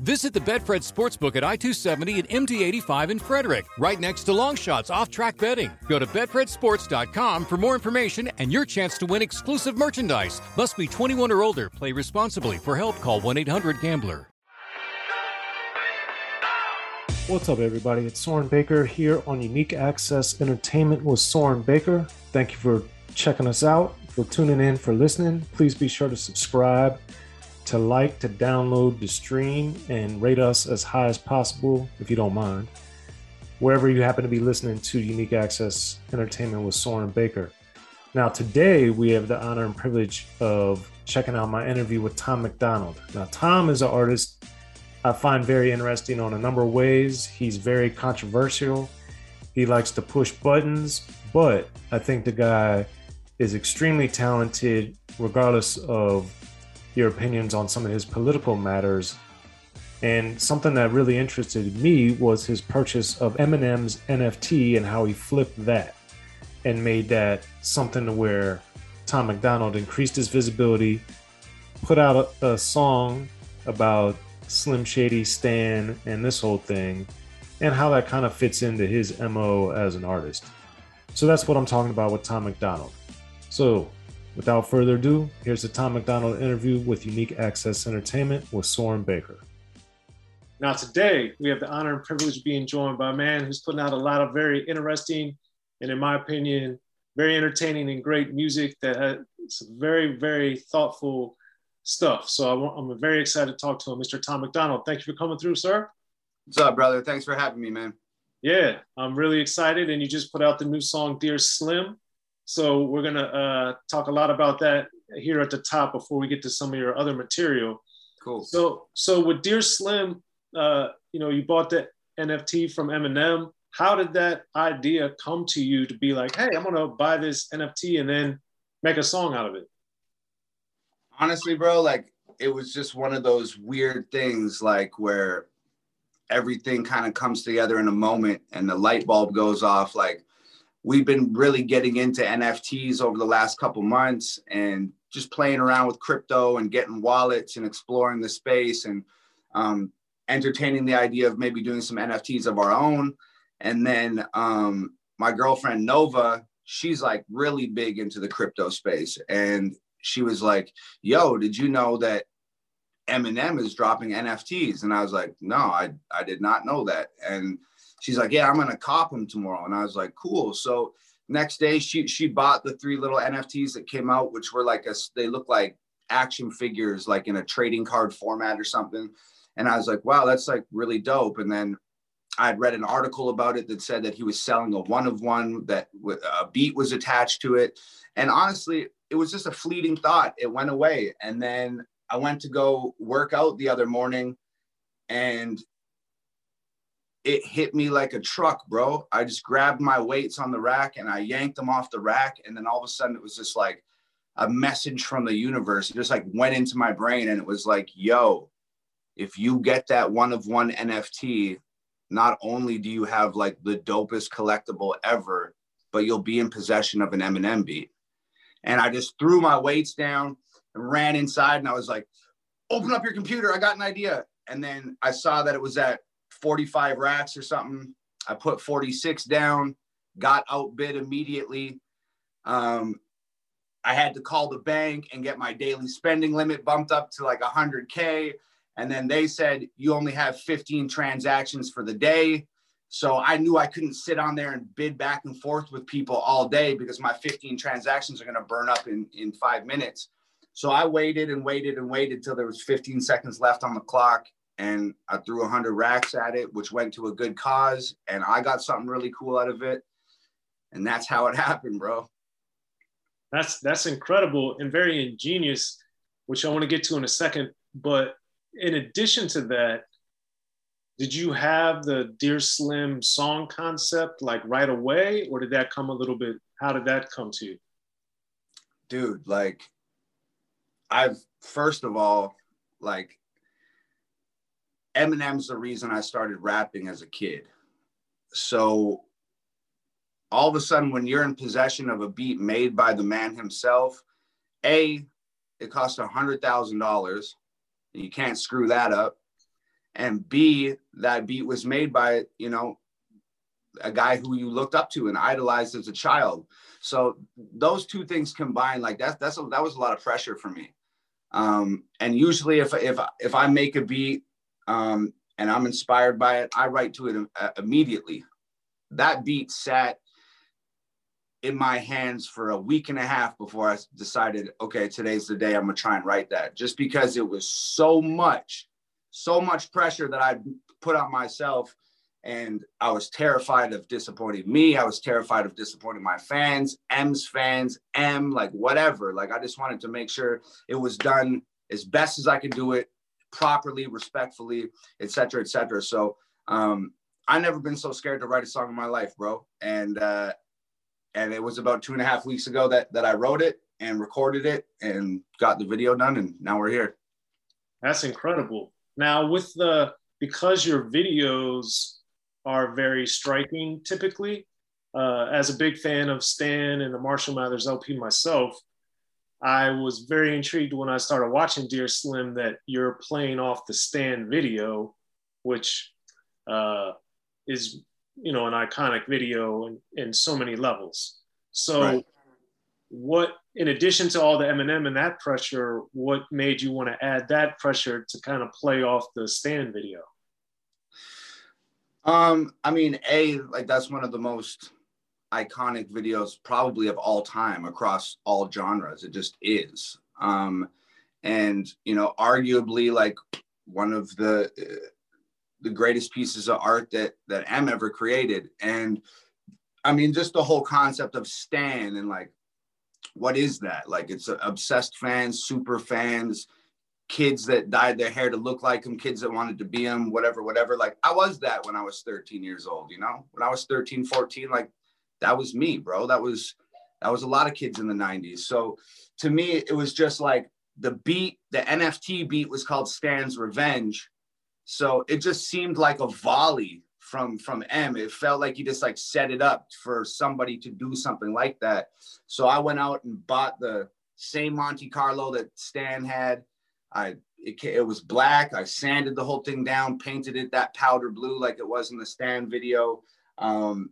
Visit the Betfred Sportsbook at I 270 and MD 85 in Frederick, right next to Longshots off track betting. Go to BetfredSports.com for more information and your chance to win exclusive merchandise. Must be 21 or older. Play responsibly. For help, call 1 800 Gambler. What's up, everybody? It's Soren Baker here on Unique Access Entertainment with Soren Baker. Thank you for checking us out, for tuning in, for listening. Please be sure to subscribe to like, to download, to stream, and rate us as high as possible if you don't mind. Wherever you happen to be listening to Unique Access Entertainment with Soren Baker. Now, today we have the honor and privilege of checking out my interview with Tom MacDonald. Now, Tom is an artist I find very interesting on a number of ways. He's very controversial. He likes to push buttons, but I think the guy is extremely talented, regardless of your opinions on some of his political matters. And something that really interested me was his purchase of Eminem's NFT and how he flipped that and made that something to where Tom MacDonald increased his visibility, put out a, a song about Slim Shady, Stan, and this whole thing, and how that kind of fits into his MO as an artist. So that's what I'm talking about with Tom MacDonald. So Without further ado, here's the Tom MacDonald interview with Unique Access Entertainment with Soren Baker. Now, today we have the honor and privilege of being joined by a man who's putting out a lot of very interesting and, in my opinion, very entertaining and great music that has very, very thoughtful stuff. So I am very excited to talk to him, Mr. Tom MacDonald. Thank you for coming through, sir. What's up, brother? Thanks for having me, man. Yeah, I'm really excited. And you just put out the new song, Dear Slim. So we're gonna uh, talk a lot about that here at the top before we get to some of your other material. Cool. So so with Dear Slim, uh, you know, you bought the NFT from Eminem. How did that idea come to you to be like, hey, I'm gonna buy this NFT and then make a song out of it? Honestly, bro, like it was just one of those weird things, like where everything kind of comes together in a moment and the light bulb goes off. Like we've been really getting into NFTs over the last couple months and just playing around with crypto and getting wallets and exploring the space and um, entertaining the idea of maybe doing some NFTs of our own. And then um, my girlfriend Nova, she's like really big into the crypto space. And she was like, Yo, did you know that Eminem is dropping NFTs? And I was like, No, I, I did not know that. And she's like, yeah, I'm gonna cop them tomorrow. And I was like, cool. So next day she she bought the three little NFTs that came out, which were like a they look like action figures, like in a trading card format or something. And I was like, wow, that's like really dope. And then I'd read an article about it that said that he was selling a one of one that a beat was attached to it. And honestly, it was just a fleeting thought. It went away. And then I went to go work out the other morning and it hit me like a truck, bro. I just grabbed my weights on the rack and I yanked them off the rack. And then all of a sudden it was just like a message from the universe. It just like went into my brain and it was like, yo, if you get that one of one NFT, not only do you have like the dopest collectible ever, but you'll be in possession of an Eminem beat. And I just threw my weights down and ran inside and I was like, open up your computer. I got an idea. And then I saw that it was at 45 racks or something. I put 46 down, got outbid immediately. Um, I had to call the bank and get my daily spending limit bumped up to like 100K. And then they said, you only have 15 transactions for the day. So I knew I couldn't sit on there and bid back and forth with people all day because my 15 transactions are going to burn up in, in five minutes. So I waited and waited and waited till there was 15 seconds left on the clock and I threw a hundred racks at it, which went to a good cause, and I got something really cool out of it, and that's how it happened, bro. That's that's incredible and very ingenious, which I want to get to in a second. But in addition to that, did you have the Dear Slim song concept like right away, or did that come a little bit? How did that come to you? Dude, like, I've first of all, like, Eminem's the reason I started rapping as a kid. So all of a sudden, when you're in possession of a beat made by the man himself, A, it costs a hundred thousand dollars. You can't screw that up. And B, that beat was made by, you know, a guy who you looked up to and idolized as a child. So those two things combined, like that's that's a, that was a lot of pressure for me. Um, and usually, if if if I make a beat um, and I'm inspired by it, I write to it uh, immediately. That beat sat in my hands for a week and a half before I decided, okay, today's the day I'm gonna try and write that. Just because it was so much, so much pressure that I put on myself, and I was terrified of disappointing me. I was terrified of disappointing my fans, M's fans, M, like whatever. Like I just wanted to make sure it was done as best as I could do it, properly, respectfully, etc., etc. So um, I never been so scared to write a song in my life, bro. And uh, and it was about two and a half weeks ago that that I wrote it and recorded it and got the video done, and now we're here. That's incredible. Now with the because your videos are very striking, typically. Uh, as a big fan of Stan and the Marshall Mathers LP myself, I was very intrigued when I started watching Dear Slim that you're playing off the Stan video, which uh, is you know an iconic video in, in so many levels so right. what in addition to all the eminem and that pressure what made you want to add that pressure to kind of play off the Stan video um i mean a like that's one of the most iconic videos probably of all time across all genres it just is um and you know arguably like one of the uh, the greatest pieces of art that that M ever created. And I mean, just the whole concept of Stan and like, what is that? Like, it's obsessed fans, super fans, kids that dyed their hair to look like him, kids that wanted to be him, whatever, whatever. Like, I was that when I was 13 years old, you know? When I was 13, 14, like, that was me, bro. That was that was a lot of kids in the 90s. So to me, it was just like the beat, the NFT beat was called Stan's Revenge so it just seemed like a volley from from M. It felt like he just like set it up for somebody to do something like that. So I went out and bought the same Monte Carlo that Stan had. I it, it was black. I sanded the whole thing down, painted it that powder blue like it was in the Stan video. Um,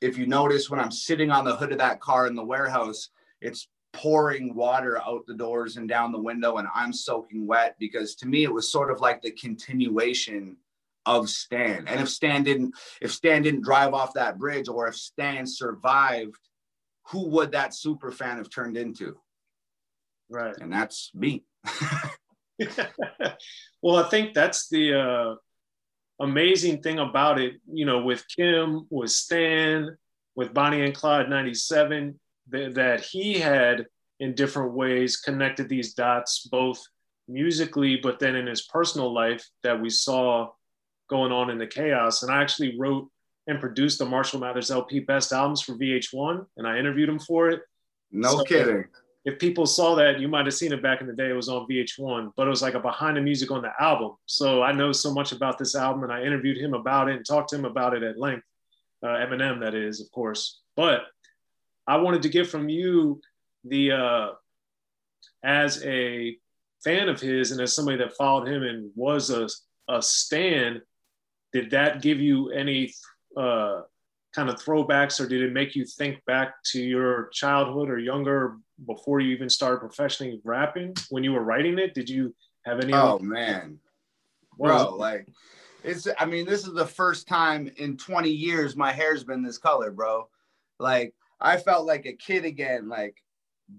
if you notice when I'm sitting on the hood of that car in the warehouse, it's pouring water out the doors and down the window and I'm soaking wet because to me it was sort of like the continuation of Stan. And if Stan didn't if Stan didn't drive off that bridge or if Stan survived, who would that super fan have turned into? Right. And that's me. well, I think that's the uh amazing thing about it, you know, with Kim, with Stan, with Bonnie and Clyde 97, th- that he had in different ways connected these dots both musically but then in his personal life that we saw going on in the chaos. And i actually wrote and produced the marshall mathers lp best albums for vh1 and i interviewed him for it. No so kidding if people saw that you might have seen it back in the day. It was on vh1 but it was like a behind the music on the album. So i know so much about this album and i interviewed him about it and talked to him about it at length uh, eminem that is of course. But I wanted to get from you the uh, as a fan of his and as somebody that followed him and was a, a stan, did that give you any uh, kind of throwbacks or did it make you think back to your childhood or younger before you even started professionally rapping when you were writing it? Did you have any? Oh man, bro, like it's. I mean, this is the first time in 20 years my hair's been this color, bro. Like I felt like a kid again. Like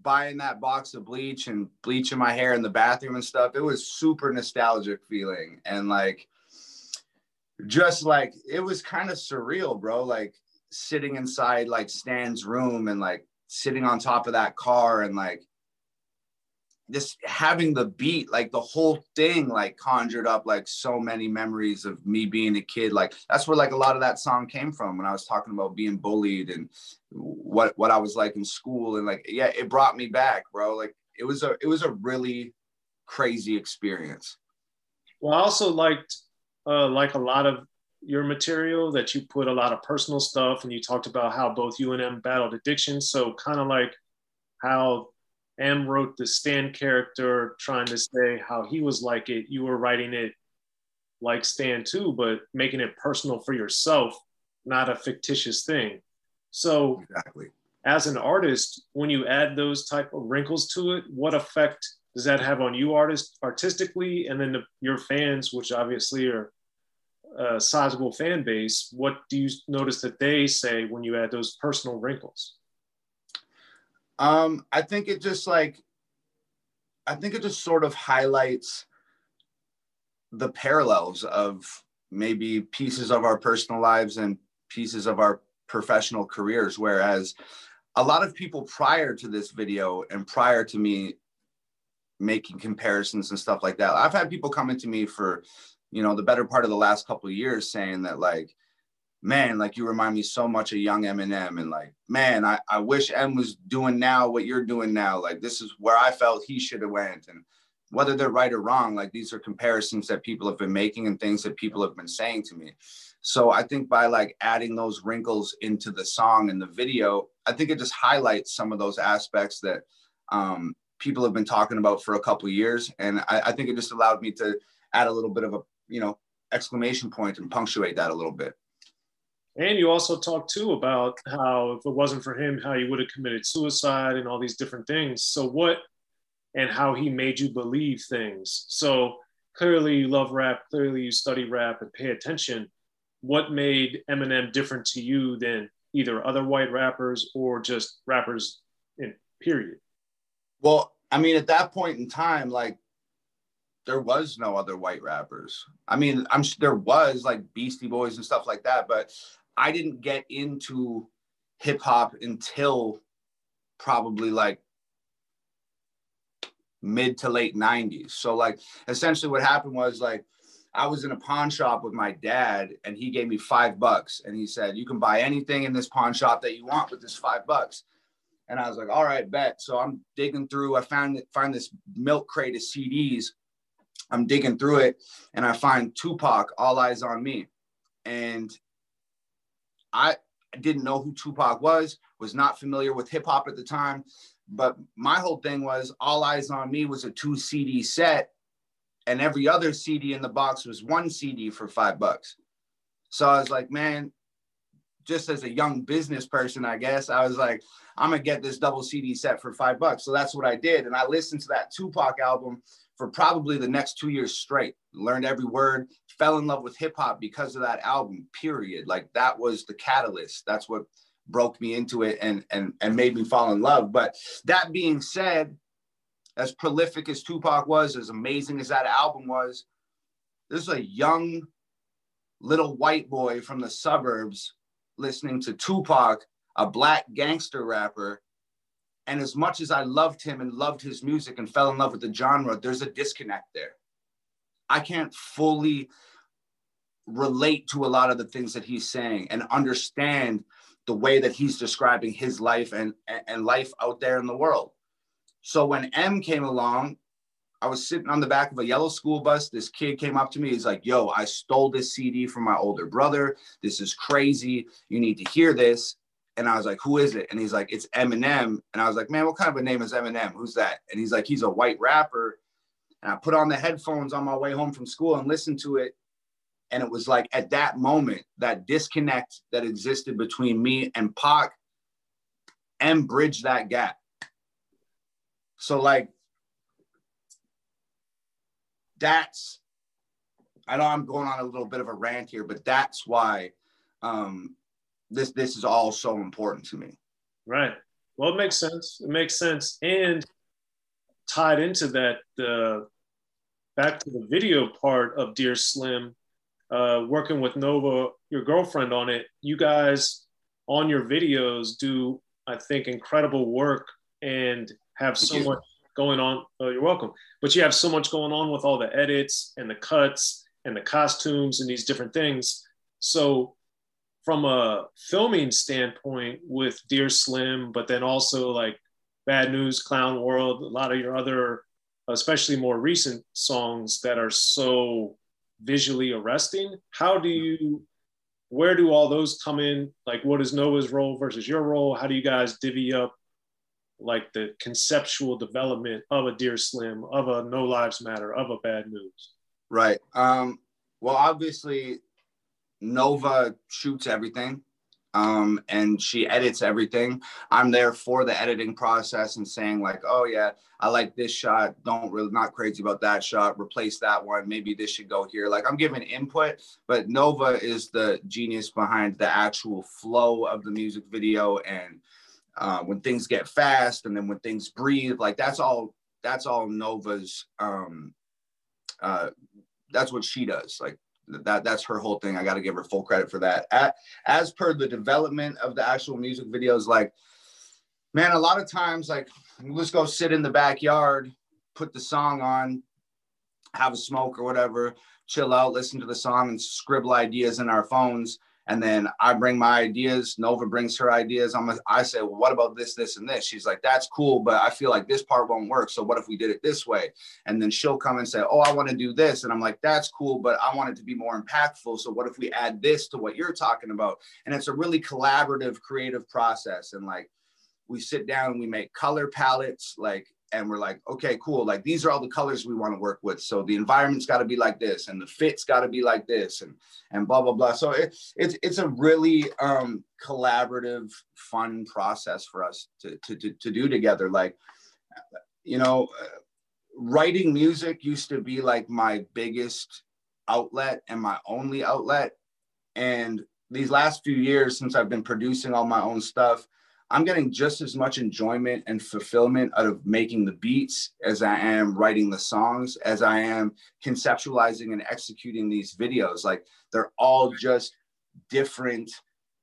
buying that box of bleach and bleaching my hair in the bathroom and stuff, it was super nostalgic feeling. And like, just like, it was kind of surreal, bro. Like, sitting inside like Stan's room and like sitting on top of that car and like just having the beat, like the whole thing, like conjured up like so many memories of me being a kid. Like that's where like a lot of that song came from when I was talking about being bullied and what what I was like in school and like yeah, it brought me back, bro. Like it was a it was a really crazy experience. Well, I also liked uh, like a lot of your material that you put a lot of personal stuff and you talked about how both you and M battled addiction. So kind of like how M wrote the Stan character trying to say how he was like it. You were writing it like Stan too, but making it personal for yourself, not a fictitious thing. So exactly. as an artist, when you add those type of wrinkles to it, what effect does that have on you artist artistically and then the, your fans, which obviously are a sizable fan base, what do you notice that they say when you add those personal wrinkles? Um, I think it just like, I think it just sort of highlights the parallels of maybe pieces of our personal lives and pieces of our professional careers. Whereas a lot of people prior to this video and prior to me making comparisons and stuff like that, I've had people coming to me for you know, the better part of the last couple of years saying that like, man, like you remind me so much of young Eminem and like, man, I, I wish M was doing now what you're doing now. Like this is where I felt he should have went. And whether they're right or wrong, like these are comparisons that people have been making and things that people have been saying to me. So I think by like adding those wrinkles into the song and the video, I think it just highlights some of those aspects that um, people have been talking about for a couple years. And I, I think it just allowed me to add a little bit of a you know, exclamation point and punctuate that a little bit. And you also talked too about how if it wasn't for him, how you would have committed suicide and all these different things. So what and how he made you believe things. So clearly you love rap, clearly you study rap and pay attention. What made Eminem different to you than either other white rappers or just rappers in period? Well, I mean, at that point in time, like there was no other white rappers. I mean, I'm there was like Beastie Boys and stuff like that, but I didn't get into hip hop until probably like mid to late 90s. So like essentially what happened was like I was in a pawn shop with my dad and he gave me 5 bucks and he said you can buy anything in this pawn shop that you want with this 5 bucks. And I was like, all right, bet. So I'm digging through. I found find this milk crate of CDs I'm digging through it and I find Tupac, All Eyez on Me. And I didn't know who Tupac was, was not familiar with hip hop at the time. But my whole thing was All Eyez on Me was a two CD set, and every other CD in the box was one CD for five bucks. So I was like, man, just as a young business person, I guess, I was like, I'm gonna get this double CD set for five bucks. So that's what I did. And I listened to that Tupac album for probably the next two years straight. Learned every word, fell in love with hip hop because of that album, period. Like that was the catalyst. That's what broke me into it and and and made me fall in love. But that being said, as prolific as Tupac was, as amazing as that album was, this is a young little white boy from the suburbs listening to Tupac, a black gangster rapper and as much as I loved him and loved his music and fell in love with the genre, there's a disconnect there. I can't fully relate to a lot of the things that he's saying and understand the way that he's describing his life and, and life out there in the world. So when M came along, I was sitting on the back of a yellow school bus. This kid came up to me. He's like, Yo, I stole this CD from my older brother. This is crazy. You need to hear this. And I was like, who is it? And he's like, it's Eminem. And I was like, man, what kind of a name is Eminem? Who's that? And he's like, he's a white rapper. And I put on the headphones on my way home from school and listened to it. And it was like at that moment, that disconnect that existed between me and Pac, and bridged that gap. So like that's I know I'm going on a little bit of a rant here, but that's why um, this this is all so important to me. Right. Well, it makes sense. It makes sense. And tied into that, the back to the video part of Dear Slim, uh, working with Nova, your girlfriend on it, you guys on your videos do, I think, incredible work and have so much going on. Oh, you're welcome. But you have so much going on with all the edits and the cuts and the costumes and these different things. So, from a filming standpoint with Dear Slim, but then also like Bad News, Clown World, a lot of your other, especially more recent songs that are so visually arresting. How do you, where do all those come in? Like, what is Nova's role versus your role? How do you guys divvy up like the conceptual development of a Dear Slim, of a No Lives Matter, of a Bad News? Right. Um, well, obviously, Nova shoots everything um, and she edits everything. I'm there for the editing process and saying like, oh yeah, I like this shot. Don't really not crazy about that shot. Replace that one. Maybe this should go here. Like I'm giving input, but Nova is the genius behind the actual flow of the music video and uh, when things get fast and then when things breathe. Like that's all. That's all Nova's. Um, uh, that's what she does. Like that that's her whole thing. I got to give her full credit for that. At, as per the development of the actual music videos, like man, a lot of times like let's go sit in the backyard, put the song on, have a smoke or whatever, chill out, listen to the song, and scribble ideas in our phones and then I bring my ideas. Nova brings her ideas. I'm I say, well, what about this, this, and this? She's like, that's cool, but I feel like this part won't work. So what if we did it this way? And then she'll come and say, oh, I want to do this, and I'm like, that's cool, but I want it to be more impactful. So what if we add this to what you're talking about? And it's a really collaborative, creative process. And like, we sit down and we make color palettes, like and we're like, okay, cool. Like these are all the colors we want to work with. So the environment's got to be like this, and the fit's got to be like this, and and blah blah blah. So it, it's it's a really um, collaborative, fun process for us to, to to to do together. Like, you know, writing music used to be like my biggest outlet and my only outlet, and these last few years since I've been producing all my own stuff I'm getting just as much enjoyment and fulfillment out of making the beats as I am writing the songs, as I am conceptualizing and executing these videos. Like they're all just different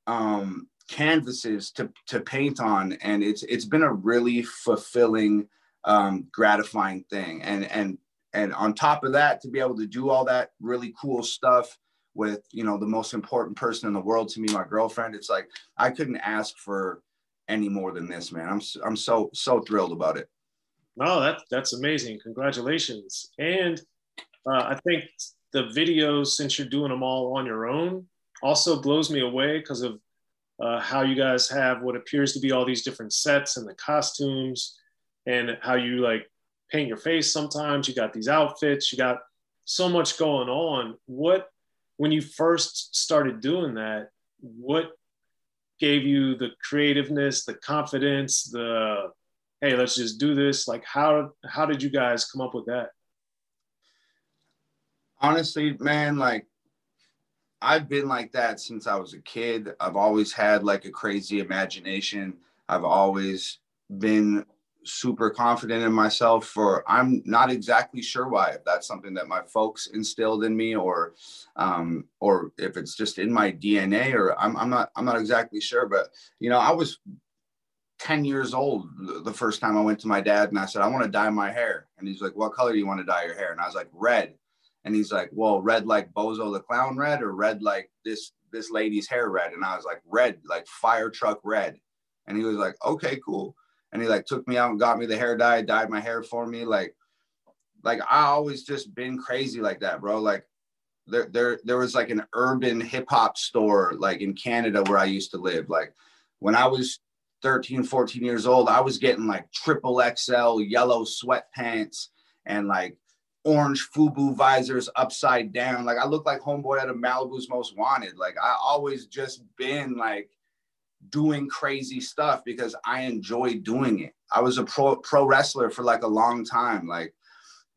um, canvases to, to paint on. And it's, it's been a really fulfilling, um, gratifying thing. And, and, and on top of that, to be able to do all that really cool stuff with, you know, the most important person in the world to me, my girlfriend, it's like, I couldn't ask for, any more than this, man. I'm I'm so so thrilled about it. No, that that's amazing. Congratulations. And uh, I think the videos, since you're doing them all on your own, also blows me away because of uh, how you guys have what appears to be all these different sets and the costumes, and how you like paint your face. Sometimes you got these outfits. You got so much going on. What when you first started doing that? What gave you the creativeness, the confidence, the hey, let's just do this? Like how how did you guys come up with that? Honestly, man, like I've been like that since I was a kid. I've always had like a crazy imagination. I've always been super confident in myself for i'm not exactly sure why if that's something that my folks instilled in me or um or if it's just in my dna or i'm, I'm not i'm not exactly sure but you know i was 10 years old the first time i went to my dad and i said i want to dye my hair. And he's like what color do you want to dye your hair? And i was like red. And he's like well red like bozo the clown red or red like this this lady's hair red? And i was like red like fire truck red. And he was like okay cool and he like took me out and got me the hair dye, dyed my hair for me. Like, like I always just been crazy like that, bro. Like there, there, there was like an urban hip hop store like in Canada where I used to live. Like when I was 13, 14 years old, I was getting like triple XL yellow sweatpants and like orange FUBU visors upside down. Like I look like homeboy out of Malibu's Most Wanted. Like I always just been like doing crazy stuff because I enjoy doing it. I was a pro pro wrestler for like a long time. Like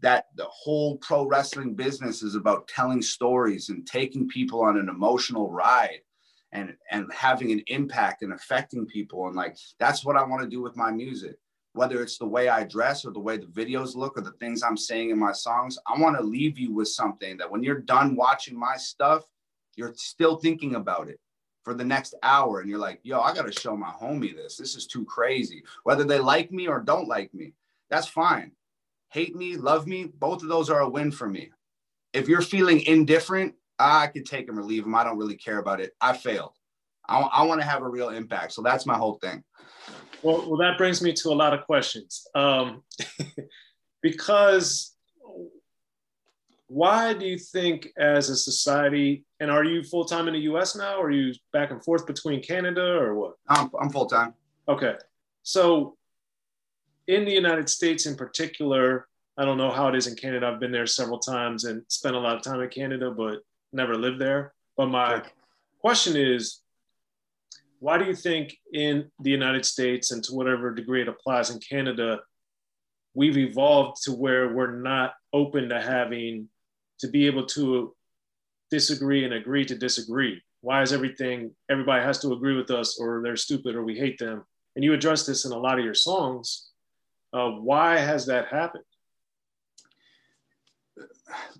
that the whole pro wrestling business is about telling stories and taking people on an emotional ride. and and having an impact and affecting people and like that's what i want to do with my music whether it's the way i dress or the way the videos look or the things i'm saying in my songs i want to leave you with something that when you're done watching my stuff you're still thinking about it for the next hour and you're like yo i gotta show my homie this this is too crazy whether they like me or don't like me that's fine hate me love me both of those are a win for me if you're feeling indifferent I could take them or leave them. I don't really care about it. I failed. I, I want to have a real impact. So that's my whole thing. Well, well, that brings me to a lot of questions. Um, because why do you think, as a society, and are you full time in the US now? Or are you back and forth between Canada or what? I'm, I'm full time. Okay. So, in the United States in particular, I don't know how it is in Canada. I've been there several times and spent a lot of time in Canada, but never lived there. But my question is, why do you think in the United States and to whatever degree it applies in Canada, we've evolved to where we're not open to having to be able to disagree and agree to disagree? Why is everything everybody has to agree with us or they're stupid or we hate them? And you address this in a lot of your songs. Uh, why has that happened?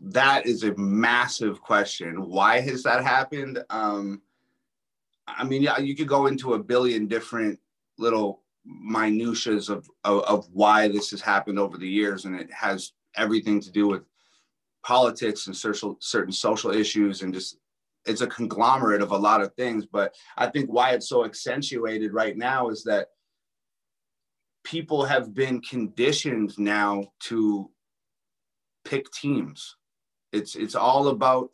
that is a massive question. Why has that happened? Um, I mean, yeah, you could go into a billion different little minutiae of, of, of why this has happened over the years, and it has everything to do with politics and social certain social issues and just it's a conglomerate of a lot of things but i think why it's so accentuated right now is that people have been conditioned now to pick teams. It's it's all about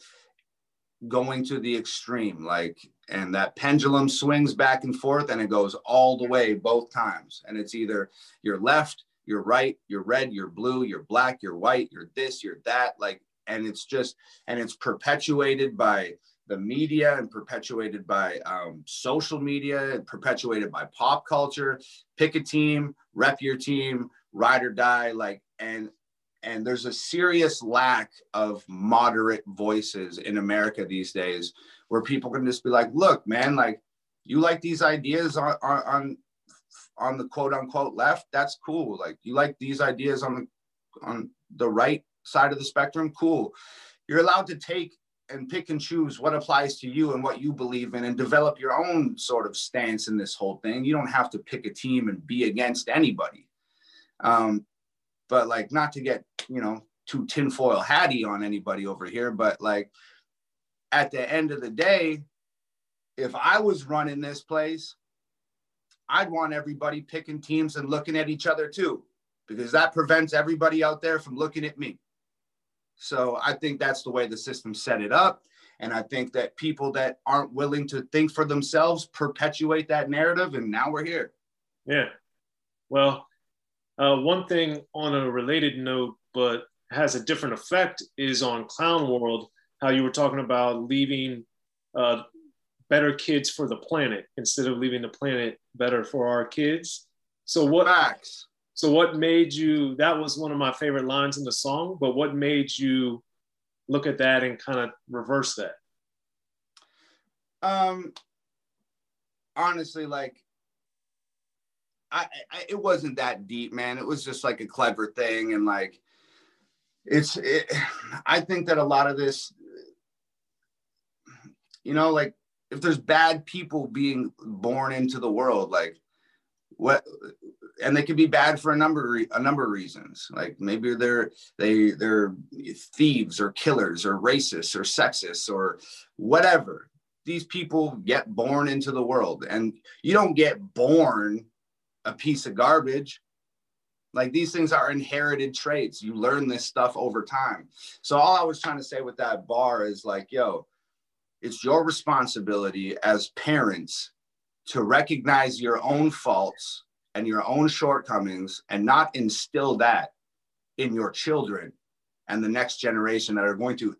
going to the extreme, like, and that pendulum swings back and forth, and it goes all the way both times. And it's either you're left, you're right, you're red, you're blue, you're black, you're white, you're this, you're that, like, and it's just and it's perpetuated by the media and perpetuated by um, social media and perpetuated by pop culture. Pick a team rep your team ride or die like and and there's a serious lack of moderate voices in America these days where people can just be like, look, man, like you like these ideas on, on, on the quote unquote left. That's cool. Like you like these ideas on the, on the right side of the spectrum. Cool. You're allowed to take and pick and choose what applies to you and what you believe in and develop your own sort of stance in this whole thing. You don't have to pick a team and be against anybody. Um, but like not to get you know too tinfoil hatty on anybody over here but like at the end of the day if i was running this place i'd want everybody picking teams and looking at each other too because that prevents everybody out there from looking at me. So i think that's the way the system set it up. And i think that people that aren't willing to think for themselves perpetuate that narrative and now we're here. Yeah. Well uh, one thing on a related note, but has a different effect, is on Clown World. How you were talking about leaving uh, better kids for the planet instead of leaving the planet better for our kids. So what? Facts. So what made you? That was one of my favorite lines in the song. But what made you look at that and kind of reverse that? Um, honestly, like I, I, it wasn't that deep, man. It was just like a clever thing, and like it's. It, I think that a lot of this, you know, like if there's bad people being born into the world, like what, and they can be bad for a number a number of reasons. Like maybe they're they they're thieves or killers or racists or sexists or whatever. These people get born into the world, and you don't get born a piece of garbage. Like these things are inherited traits. You learn this stuff over time. So all I was trying to say with that bar is like, yo, it's your responsibility as parents to recognize your own faults and your own shortcomings and not instill that in your children and the next generation that are going to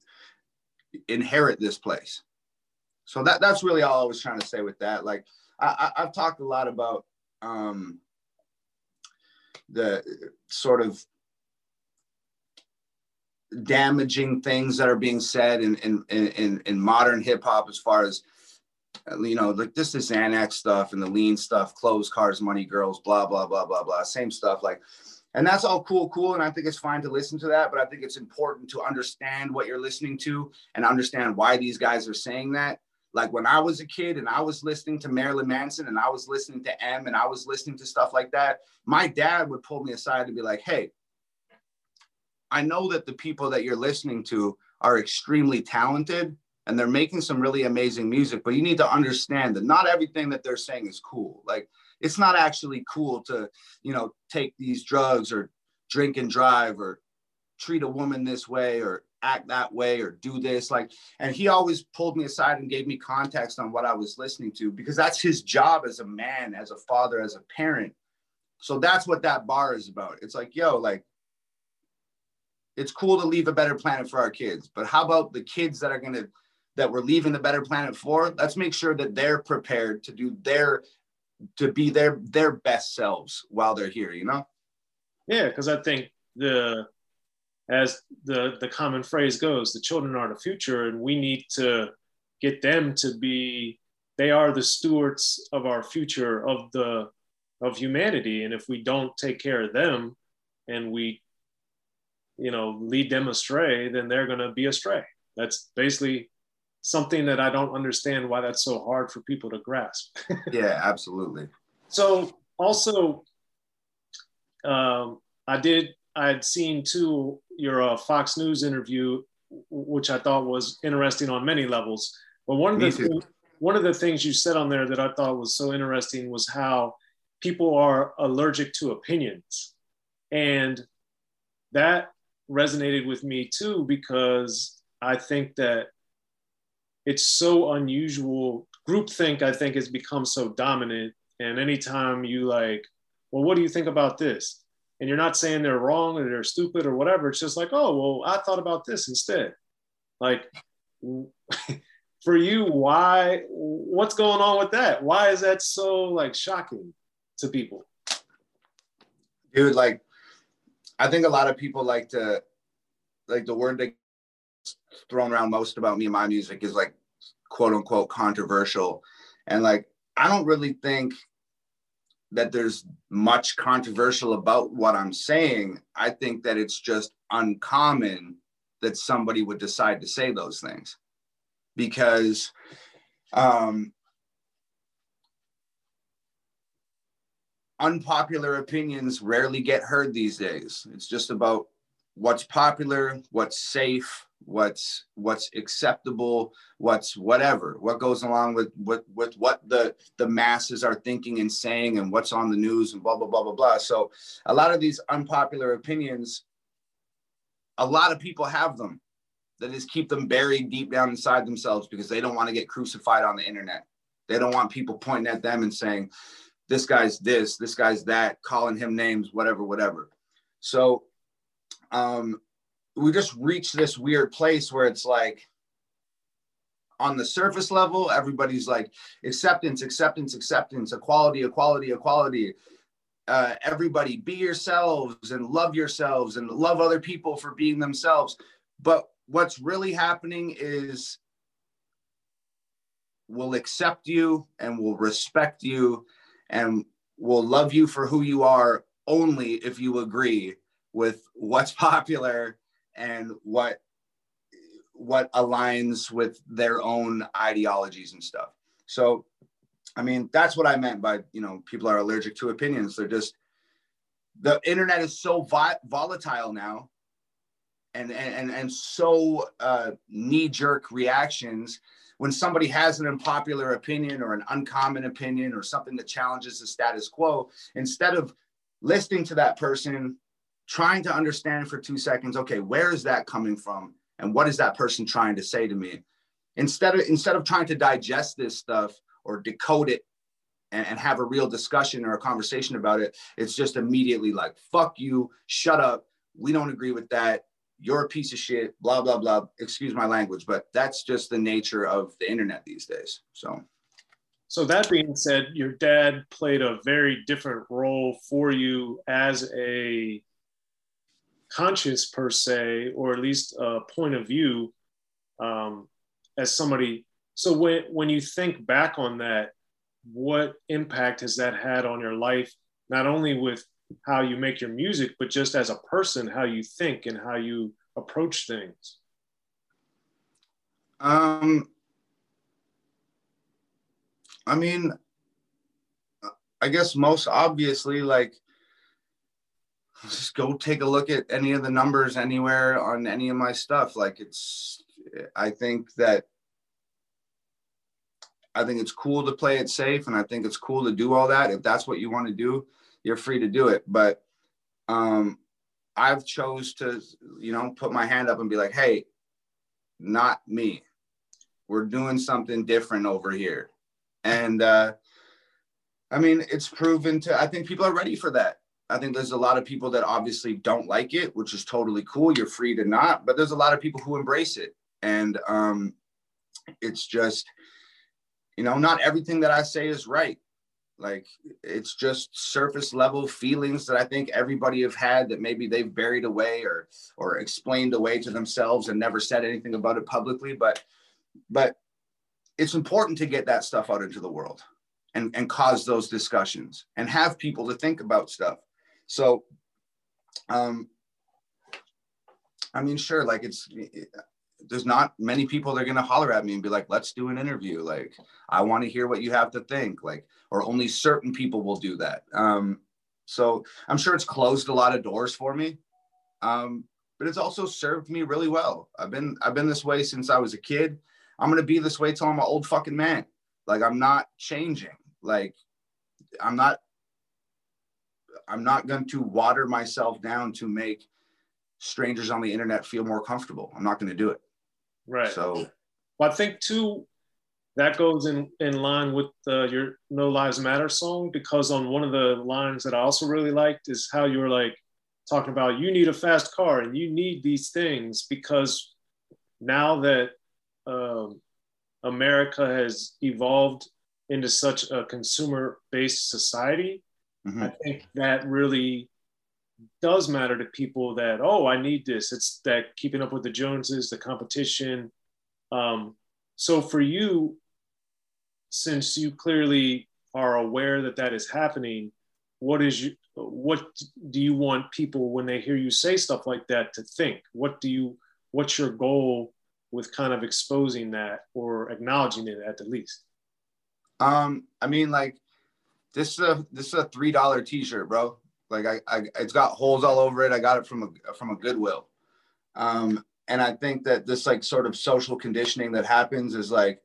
inherit this place. So that that's really all I was trying to say with that. Like I, I've talked a lot about um, the sort of damaging things that are being said in in in, in modern hip hop as far as uh, you know, like this is Xanax stuff and the lean stuff, clothes, cars, money, girls, blah, blah, blah, blah, blah, same stuff. Like, and that's all cool, cool. And I think it's fine to listen to that, but I think it's important to understand what you're listening to and understand why these guys are saying that. Like when I was a kid and I was listening to Marilyn Manson and I was listening to M and I was listening to stuff like that, my dad would pull me aside and be like, hey, I know that the people that you're listening to are extremely talented and they're making some really amazing music, but you need to understand that not everything that they're saying is cool. Like it's not actually cool to, you know, take these drugs or drink and drive or treat a woman this way or act that way or do this like and he always pulled me aside and gave me context on what I was listening to because that's his job as a man, as a father, as a parent. So that's what that bar is about. It's like, yo, like it's cool to leave a better planet for our kids, but how about the kids that are going to that we're leaving the better planet for? Let's make sure that they're prepared to do their to be their their best selves while they're here, you know? Yeah, because I think the as the the common phrase goes, the children are the future, and we need to get them to be. They are the stewards of our future of the of humanity, and if we don't take care of them, and we, you know, lead them astray, then they're going to be astray. That's basically something that I don't understand why that's so hard for people to grasp. yeah, absolutely. So also, um, I did. I had seen too your uh, Fox News interview, which I thought was interesting on many levels. But one of the th- one of the things you said on there that I thought was so interesting was how people are allergic to opinions, and that resonated with me too because I think that it's so unusual. Groupthink, I think, has become so dominant. And anytime you like, well, what do you think about this? And you're not saying they're wrong or they're stupid or whatever. It's just like, oh, well, I thought about this instead. Like, for you, why? What's going on with that? Why is that so like shocking to people? Dude, like, I think a lot of people like to, like, the word that thrown around most about me and my music is like quote unquote controversial. And like, I don't really think that there's much controversial about what I'm saying. I think that it's just uncommon that somebody would decide to say those things because um, unpopular opinions rarely get heard these days. It's just about what's popular, what's safe, what's what's acceptable, what's whatever, what goes along with with with what the the masses are thinking and saying and what's on the news and blah blah blah blah blah. So a lot of these unpopular opinions, a lot of people have them that just keep them buried deep down inside themselves because they don't want to get crucified on the internet. They don't want people pointing at them and saying, this guy's this, this guy's that, calling him names, whatever, whatever. So um, we just reached this weird place where it's like on the surface level, everybody's like acceptance, acceptance, acceptance, equality, equality, equality. Uh, everybody be yourselves and love yourselves and love other people for being themselves. But what's really happening is we'll accept you and we'll respect you and we'll love you for who you are only if you agree with what's popular and what what aligns with their own ideologies and stuff. So, I mean, that's what I meant by you know people are allergic to opinions. They're just the internet is so vi- volatile now, and and and so uh, knee jerk reactions. When somebody has an unpopular opinion or an uncommon opinion or something that challenges the status quo, instead of listening to that person trying to understand for two seconds okay where is that coming from? And what is that person trying to say to me? Instead of instead of trying to digest this stuff or decode it and, and have a real discussion or a conversation about it it's just immediately like fuck you shut up. We don't agree with that you're a piece of shit blah blah blah excuse my language but that's just the nature of the internet these days so so that being said your dad played a very different role for you as a conscious per se, or at least a point of view um, as somebody So when when you think back on that, what impact has that had on your life? Not only with how you make your music, but just as a person, how you think and how you approach things. Um, I mean, I guess most obviously, like, just go take a look at any of the numbers anywhere on any of my stuff. Like, it's, I think that I think it's cool to play it safe and I think it's cool to do all that. If that's what you want to do, you're free to do it. But um, I've chose to, you know, put my hand up and be like, hey, not me. We're doing something different over here. And uh, I mean, it's proven to, I think people are ready for that. I think there's a lot of people that obviously don't like it, which is totally cool. You're free to not, but there's a lot of people who embrace it. And um, it's just, you know, not everything that I say is right. Like it's just surface level feelings that I think everybody have had that maybe they've buried away or or explained away to themselves and never said anything about it publicly. But but it's important to get that stuff out into the world and, and cause those discussions and have people to think about stuff. So um I mean, sure, like it's there's not many people that are going to holler at me and be like, let's do an interview. Like, I want to hear what you have to think. Like, or only certain people will do that. Um, so I'm sure it's closed a lot of doors for me. Um, but it's also served me really well. I've been, I've been this way since I was a kid. I'm going to be this way till I'm an old fucking man. Like, I'm not changing. Like, I'm not, I'm not going to water myself down to make strangers on the internet feel more comfortable. I'm not going to do it. Right. So, well, I think too that goes in in line with uh, your No Lives Matter song because on one of the lines that I also really liked is how you were like talking about you need a fast car and you need these things because now that um, America has evolved into such a consumer based society, mm-hmm. I think that really does matter to people that oh i need this. It's that keeping up with the joneses the competition. Um, so for you since you clearly are aware that that is happening what is you what do you want people when they hear you say stuff like that to think? What do you what's your goal with kind of exposing that or acknowledging it at the least? Um i mean like this is a this is a three dollar t-shirt bro like I, I, it's got holes all over it. I got it from a from a Goodwill, um, and I think that this like sort of social conditioning that happens is like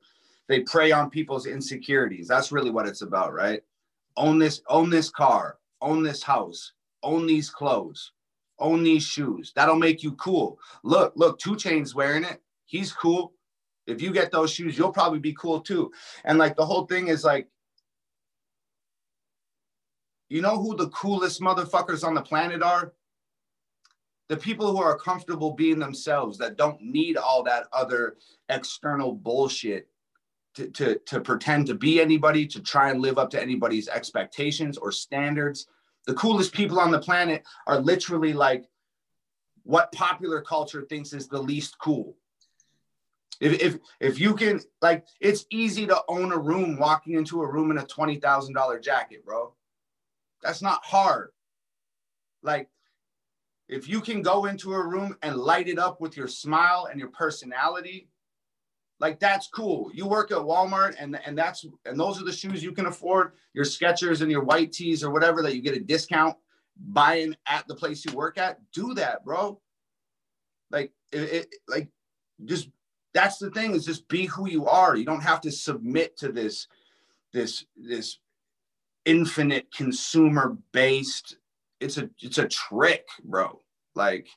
they prey on people's insecurities. That's really what it's about, right? Own this, own this car, own this house, own these clothes, own these shoes. That'll make you cool. Look, look, 2 Chainz wearing it. He's cool. If you get those shoes, you'll probably be cool too. And like the whole thing is like you know who the coolest motherfuckers on the planet are? The people who are comfortable being themselves, that don't need all that other external bullshit to, to, to pretend to be anybody, to try and live up to anybody's expectations or standards. The coolest people on the planet are literally like what popular culture thinks is the least cool. If, if if you can like it's easy to own a room walking into a room in a $20,000 jacket, bro. That's not hard. Like, if you can go into a room and light it up with your smile and your personality, like that's cool. You work at Walmart and and that's and those are the shoes you can afford, your Skechers and your white tees or whatever that you get a discount buying at the place you work at. Do that, bro. Like it, it like just that's the thing is just be who you are. You don't have to submit to this this this infinite consumer based it's a it's a trick bro. Like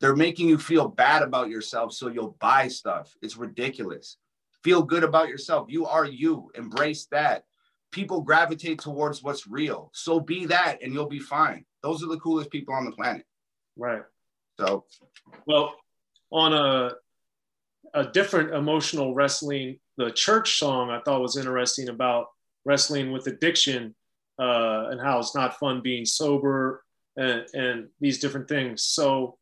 they're making you feel bad about yourself so you'll buy stuff. It's ridiculous. Feel good about yourself. You are you. Embrace that. People gravitate towards what's real. So be that and you'll be fine. Those are the coolest people on the planet. Right. So. Well on a a different emotional wrestling the church song i thought was interesting about wrestling with addiction uh, and how it's not fun being sober and, and these different things. So,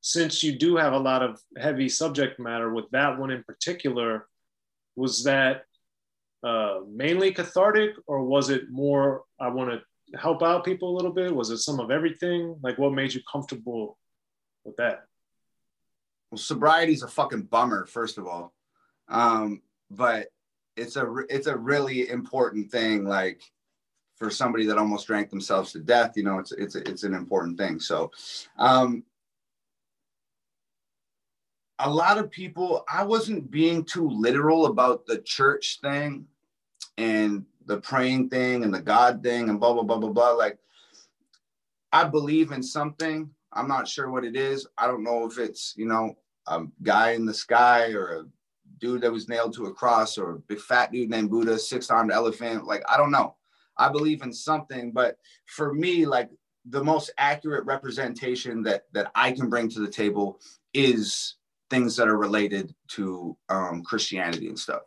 since you do have a lot of heavy subject matter with that one in particular, was that uh, mainly cathartic, or was it more I want to help out people a little bit? Was it some of everything? Like, what made you comfortable with that? Well, sobriety is a fucking bummer, first of all, um, but it's a it's a really important thing. Like for somebody that almost drank themselves to death, you know, it's it's it's an important thing. So, um, a lot of people, I wasn't being too literal about the church thing and the praying thing and the God thing and blah, blah, blah, blah, blah. Like, I believe in something. I'm not sure what it is. I don't know if it's, you know, a guy in the sky or a dude that was nailed to a cross or a big fat dude named Buddha, six armed elephant. Like, I don't know. I believe in something. But for me, like, the most accurate representation that that I can bring to the table is things that are related to um, Christianity and stuff.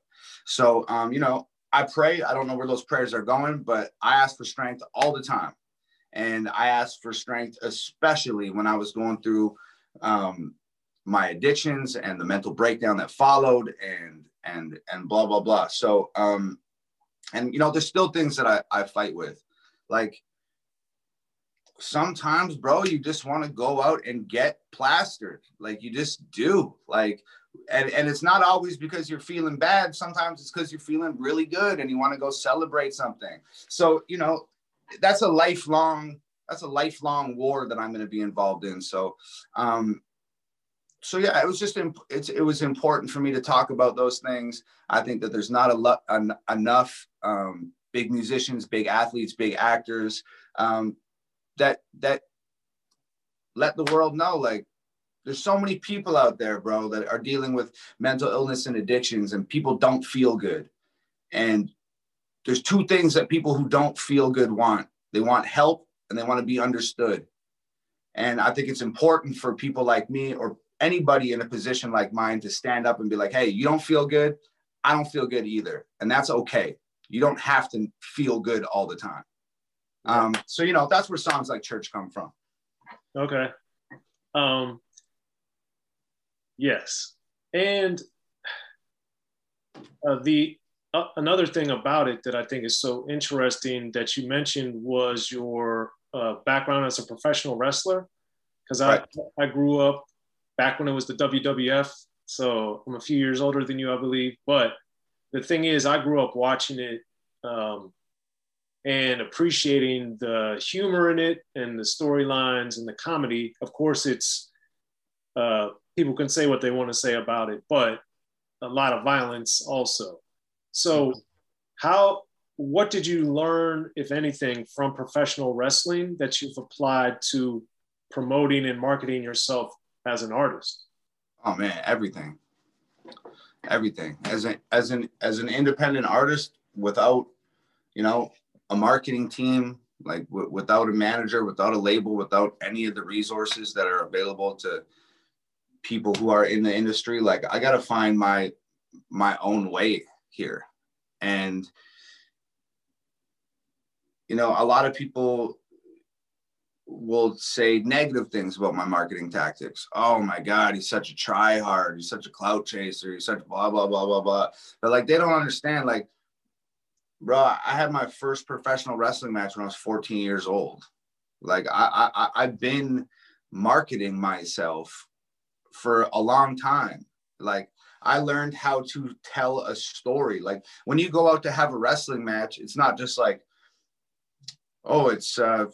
So, um, you know, I pray. I don't know where those prayers are going, but I ask for strength all the time. And I ask for strength, especially when I was going through um, my addictions and the mental breakdown that followed and, and, and blah, blah, blah. So, um, and, you know, there's still things that I, I fight with. Like, sometimes, bro, you just want to go out and get plastered. Like you just do. Like, and, and it's not always because you're feeling bad. Sometimes it's because you're feeling really good and you want to go celebrate something. So, you know, that's a lifelong, that's a lifelong war that I'm going to be involved in. So, um, so yeah, it was just imp- it's, it was important for me to talk about those things. I think that there's not a lot en- enough um, big musicians, big athletes, big actors um, that that let the world know like there's so many people out there bro that are dealing with mental illness and addictions and people don't feel good. And there's two things that people who don't feel good want. They want help and they want to be understood. And i think it's important for people like me or anybody in a position like mine to stand up and be like hey you don't feel good i don't feel good either and that's okay you don't have to feel good all the time um, so you know that's where songs like Church come from. Okay. Um, yes, and uh, the uh, another thing about it that I think is so interesting that you mentioned was your uh, background as a professional wrestler, because right. I I grew up back when it was the WWF, so I'm a few years older than you, I believe. But the thing is, I grew up watching it. Um, and appreciating the humor in it and the storylines and the comedy. Of course, it's uh, people can say what they want to say about it, but a lot of violence also. So, how what did you learn, if anything, from professional wrestling that you've applied to promoting and marketing yourself as an artist? Oh man, everything, everything. As an as an as an independent artist, without you know a marketing team, like w- without a manager, without a label, without any of the resources that are available to people who are in the industry, like I got to find my my own way here. And you know, a lot of people will say negative things about my marketing tactics. Oh my God, he's such a try hard. He's such a clout chaser. He's such blah, blah, blah, blah, blah. But like, they don't understand, like, bro, I had my first professional wrestling match when I was 14 years old. Like I, I I've been marketing myself for a long time. Like I learned how to tell a story. Like when you go out to have a wrestling match, it's not just like, oh, it's uh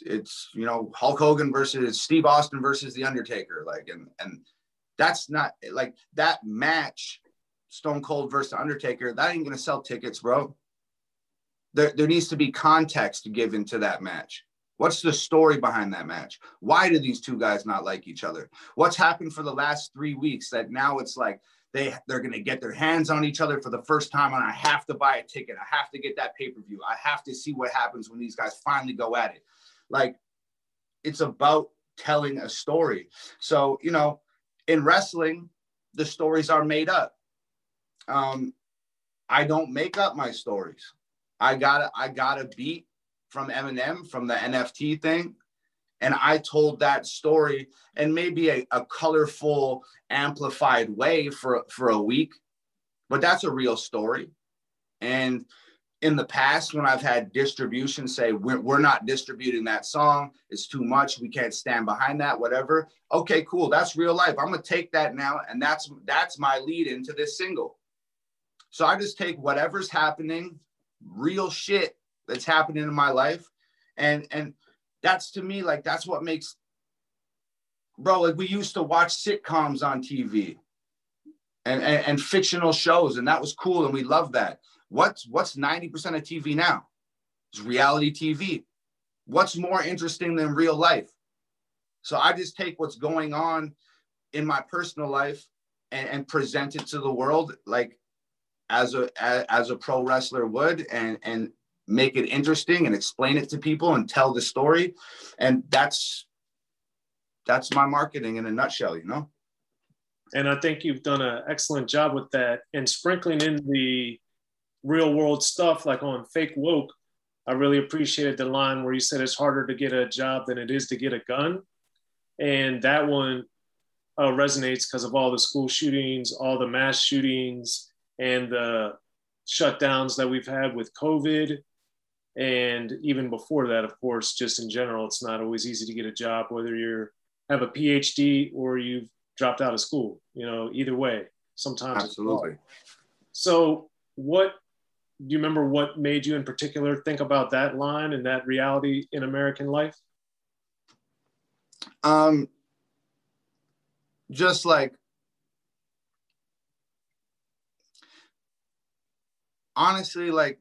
it's you know Hulk Hogan versus Steve Austin versus The Undertaker. Like and and that's not like that match, Stone Cold versus Undertaker, that ain't gonna sell tickets, bro there, there needs to be context given to that match. What's the story behind that match? Why do these two guys not like each other? What's happened for the last three weeks that now it's like they they're gonna get their hands on each other for the first time, and I have to buy a ticket. I have to get that pay per view. I have to see what happens when these guys finally go at it. Like it's about telling a story. So you know, in wrestling, the stories are made up. Um, I don't make up my stories. I got I got a beat from Eminem from the NFT thing. And I told that story in maybe a, a colorful, amplified way for, for a week. but that's a real story. And in the past, when I've had distribution say, we're, we're not distributing that song, it's too much, we can't stand behind that, whatever. Okay, cool. That's real life. I'm gonna take that now, and that's that's my lead into this single. So I just take whatever's happening, real shit that's happening in my life, and and that's to me like that's what makes bro like we used to watch sitcoms on tv and, and, and fictional shows and that was cool and we love that what's what's 90% of tv now? It's reality tv what's more interesting than real life? So i just take what's going on in my personal life and, and present it to the world like as a as, a pro wrestler would and and make it interesting and explain it to people and tell the story. And that's that's my marketing in a nutshell you know? And i think you've done an excellent job with that and sprinkling in the real world stuff like on fake woke i really appreciated the line where you said it's harder to get a job than it is to get a gun. And that one uh, resonates because of all the school shootings all the mass shootings and the shutdowns that we've had with covid. And even before that of course just in general it's not always easy to get a job whether you have a phd or you've dropped out of school you know either way sometimes absolutely. So what do you remember what made you in particular think about that line and that reality in american life um just like honestly like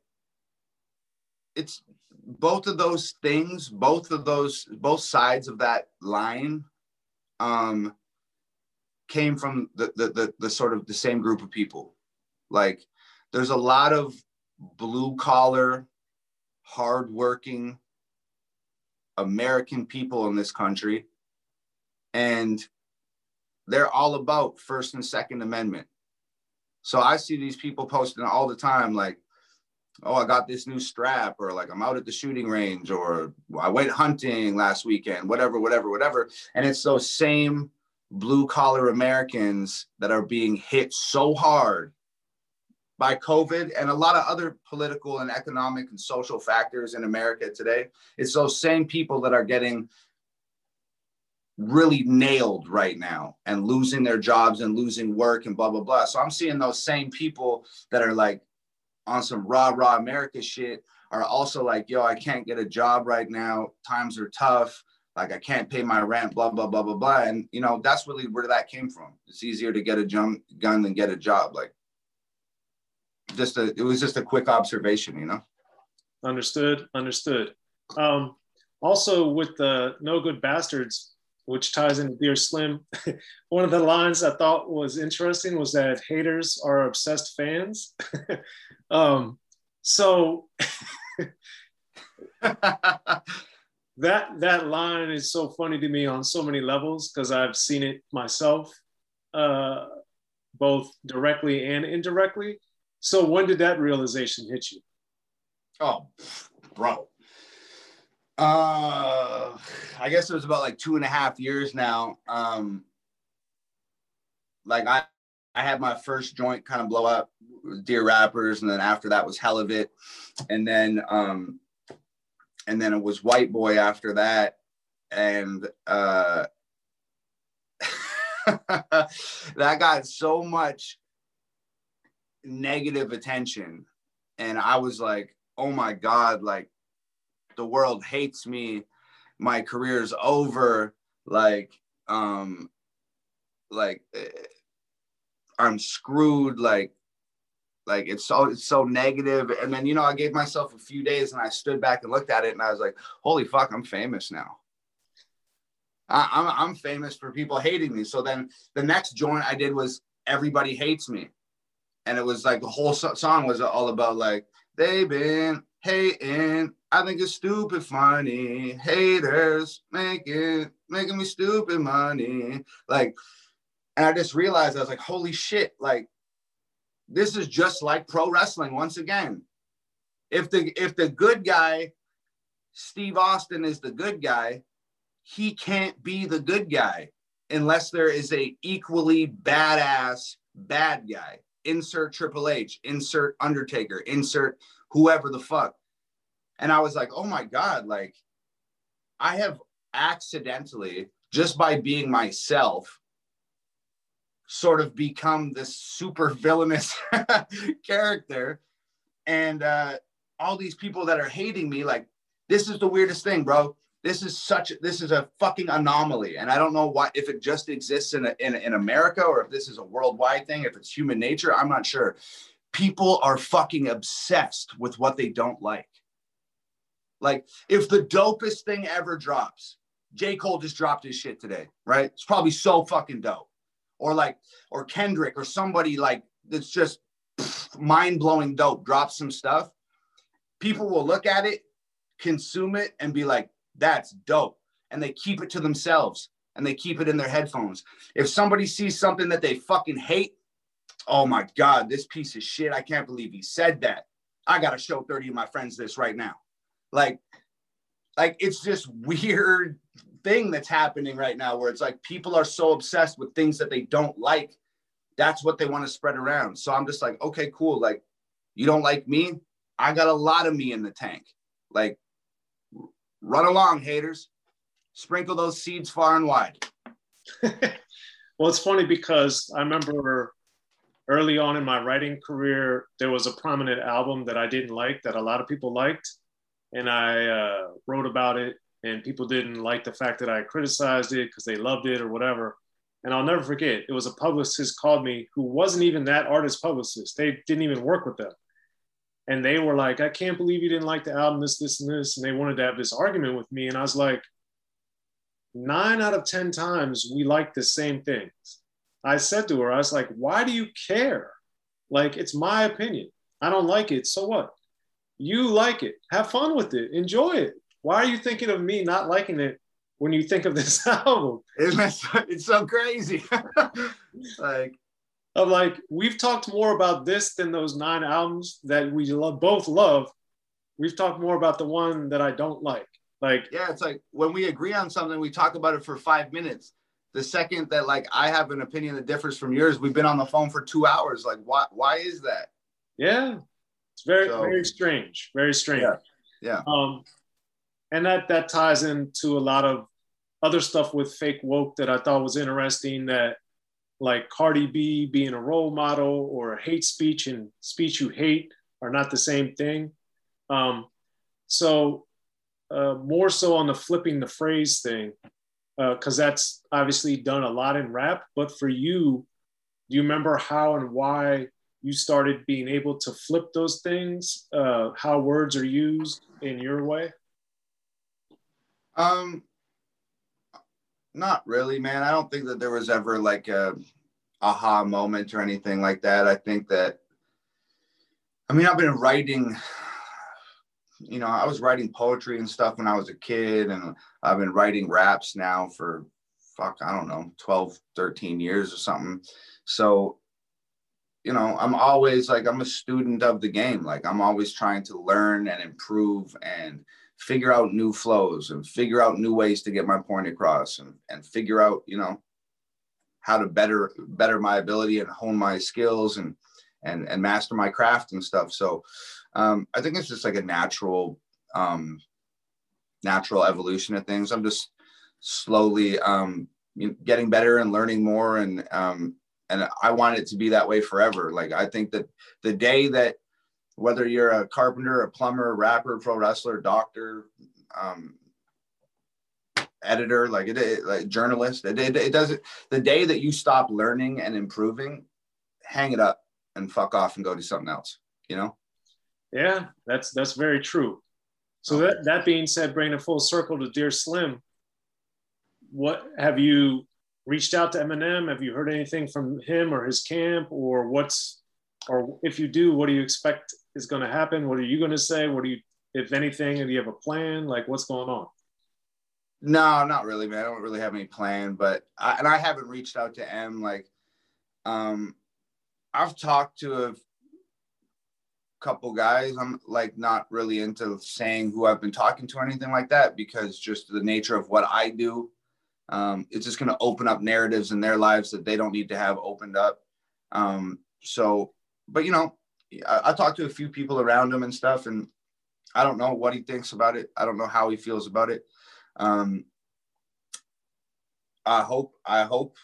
it's both of those things, both of those, both sides of that line um, came from the, the, the, the sort of the same group of people. Like there's a lot of blue collar, hardworking American people in this country. And they're all about First and Second Amendment. So I see these people posting all the time, like, oh, I got this new strap, or like I'm out at the shooting range, or I went hunting last weekend, whatever, whatever, whatever. And it's those same blue collar Americans that are being hit so hard by COVID and a lot of other political and economic and social factors in America today. It's those same people that are getting really nailed right now and losing their jobs and losing work and blah, blah, blah. So I'm seeing those same people that are like, on some rah rah America shit are also like, yo, I can't get a job right now. Times are tough. Like I can't pay my rent, blah, blah, blah, blah, blah. And you know, that's really where that came from. It's easier to get a jump gun than get a job. Like just a it was just a quick observation, you know. Understood, understood. Um also with the no good bastards, which ties into Dear Slim. One of the lines I thought was interesting was that haters are obsessed fans. um, so that that line is so funny to me on so many levels because I've seen it myself, uh, both directly and indirectly. So when did that realization hit you? Oh, bro uh, I guess it was about like two and a half years now. Um, like I, I had my first joint kind of blow up, Dear Rappers, and then after that was Hell of It, and then um, and then it was White Boy after that, and uh, that got so much negative attention, and I was like, oh my god, like the world hates me. My career's over. Like um like eh, i'm screwed. Like like it's so it's so negative. And then you know i gave myself a few days and i stood back and looked at it and i was like holy fuck i'm famous now. I, I'm, I'm famous for people hating me. So then the next joint i did was everybody hates me and it was like the whole so- song was all about like they've been hating I think it's stupid funny. Haters making making me stupid money. Like, and I just realized I was like, holy shit, like this is just like pro wrestling once again. If the if the good guy, Steve Austin is the good guy, he can't be the good guy unless there is a equally badass bad guy. Insert Triple H, insert Undertaker, insert whoever the fuck. And I was like, oh my God, like I have accidentally, just by being myself, sort of become this super villainous character. And uh, all these people that are hating me, like, this is the weirdest thing, bro. This is such this is a fucking anomaly. And I don't know why if it just exists in, a, in, in America or if this is a worldwide thing, if it's human nature, I'm not sure. People are fucking obsessed with what they don't like. Like if the dopest thing ever drops, J. Cole just dropped his shit today, right? It's probably so fucking dope. Or like, or Kendrick or somebody like that's just mind blowing dope drops some stuff. People will look at it, consume it, and be like, that's dope. And they keep it to themselves and they keep it in their headphones. If somebody sees something that they fucking hate, oh my God, this piece of shit, I can't believe he said that. I got to show 30 of my friends this right now. Like, like it's this weird thing that's happening right now where it's like people are so obsessed with things that they don't like. That's what they want to spread around. So I'm just like, okay, cool. Like, you don't like me? I got a lot of me in the tank. Like, run along, haters. Sprinkle those seeds far and wide. well, it's funny because I remember early on in my writing career, there was a prominent album that I didn't like that a lot of people liked. And I uh, wrote about it, and people didn't like the fact that I criticized it because they loved it or whatever. And I'll never forget, it was a publicist called me who wasn't even that artist publicist. They didn't even work with them and they were like, I can't believe you didn't like the album, this, this, and this. And they wanted to have this argument with me. And I was like, nine out of 10 times we like the same things. I said to her, I was like, why do you care? Like, it's my opinion. I don't like it. So what? You like it. Have fun with it. Enjoy it. Why are you thinking of me not liking it when you think of this album? It's so crazy. like, of like we've talked more about this than those nine albums that we love, both love. We've talked more about the one that I don't like. Like yeah, it's like when we agree on something, we talk about it for five minutes. The second that like I have an opinion that differs from yours, we've been on the phone for two hours. Like why why is that? Yeah, it's very so, very strange. Very strange. Yeah. yeah. Um, and that that ties into a lot of other stuff with fake woke that I thought was interesting. That like Cardi B being a role model or hate speech and speech you hate are not the same thing. Um, so uh, more so on the flipping the phrase thing, because uh, that's obviously done a lot in rap. But for you, do you remember how and why you started being able to flip those things? Uh, how words are used in your way? Um, not really, man. I don't think that there was ever like a aha moment or anything like that. I think that, I mean, I've been writing, you know, I was writing poetry and stuff when I was a kid, and I've been writing raps now for fuck, I don't know, 12, 13 years or something. So, you know, I'm always like, I'm a student of the game. Like, I'm always trying to learn and improve and figure out new flows and figure out new ways to get my point across and, and figure out, you know, how to better better my ability and hone my skills and and and master my craft and stuff. So um, I think it's just like a natural um, natural evolution of things. I'm just slowly um, getting better and learning more and um, and I want it to be that way forever. Like I think that the day that whether you're a carpenter, a plumber, a rapper, pro wrestler, doctor, um, editor, like it, like journalist, it, it, it doesn't. The day that you stop learning and improving, hang it up and fuck off and go do something else. You know? Yeah, that's that's very true. So that that being said, bringing a full circle to Dear Slim, what have you reached out to Eminem? Have you heard anything from him or his camp, or what's, or if you do, what do you expect is going to happen? What are you going to say? What do you, if anything, do you have a plan? Like, what's going on? No, not really, man. I don't really have any plan, but I, and I haven't reached out to M. Like, um, I've talked to a couple guys. I'm like not really into saying who I've been talking to or anything like that because just the nature of what I do, um, it's just going to open up narratives in their lives that they don't need to have opened up. Um, so, but you know, I, I talked to a few people around him and stuff, and I don't know what he thinks about it. I don't know how he feels about it. Um, I hope, I hope,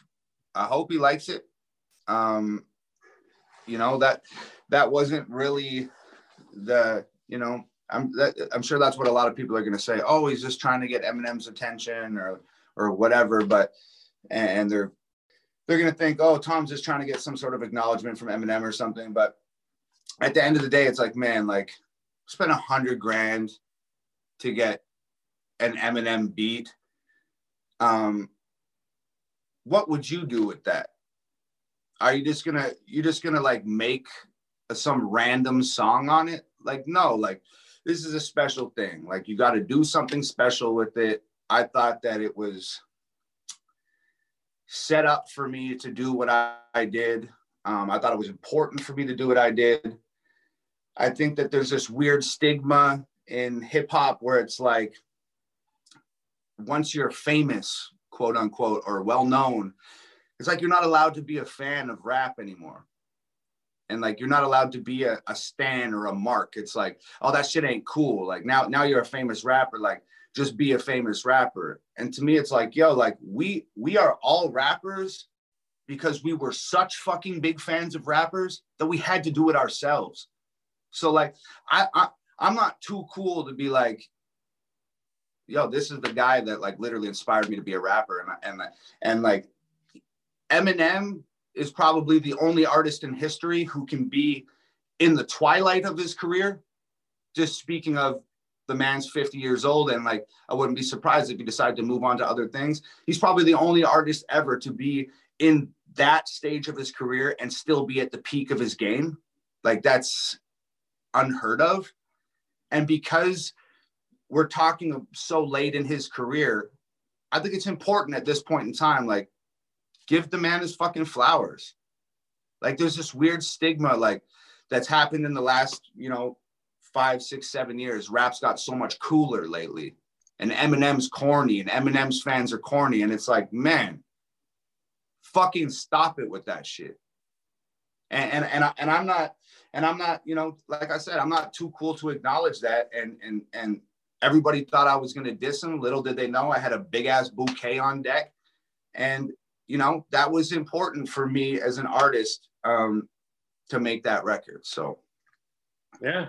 I hope he likes it. Um, you know that that wasn't really the you know I'm that, I'm sure that's what a lot of people are going to say. Oh, he's just trying to get Eminem's attention or or whatever. But and they're they're going to think, oh, Tom's just trying to get some sort of acknowledgement from Eminem or something. But at the end of the day, it's like, man, like spend a hundred grand to get an Eminem beat. Um, what would you do with that? Are you just gonna You're just gonna like make a, some random song on it? Like no, like this is a special thing. Like you got to do something special with it. I thought that it was set up for me to do what I, I did. Um, I thought it was important for me to do what I did. I think that there's this weird stigma in hip hop where it's like once you're famous, quote unquote, or well known, it's like you're not allowed to be a fan of rap anymore. And like you're not allowed to be a, a stan or a mark. It's like, oh, that shit ain't cool. Like now, now you're a famous rapper. Like just be a famous rapper. And to me, it's like, yo, like we we are all rappers because we were such fucking big fans of rappers that we had to do it ourselves. So like I, I I'm not too cool to be like, yo, this is the guy that like literally inspired me to be a rapper. And and and like Eminem is probably the only artist in history who can be in the twilight of his career. Just speaking of the man's 50 years old and like I wouldn't be surprised if he decided to move on to other things. He's probably the only artist ever to be in that stage of his career and still be at the peak of his game. Like that's unheard of. And because we're talking so late in his career, I think it's important at this point in time, like, give the man his fucking flowers. Like, there's this weird stigma, like, that's happened in the last, you know, five, six, seven years. Rap's got so much cooler lately. And Eminem's corny, and Eminem's fans are corny. And it's like, man, fucking stop it with that shit. And and and, I, and I'm not and I'm not, you know, like I said, I'm not too cool to acknowledge that. And and and everybody thought I was gonna diss him. Little did they know I had a big ass bouquet on deck. And you know, that was important for me as an artist um, to make that record. So yeah.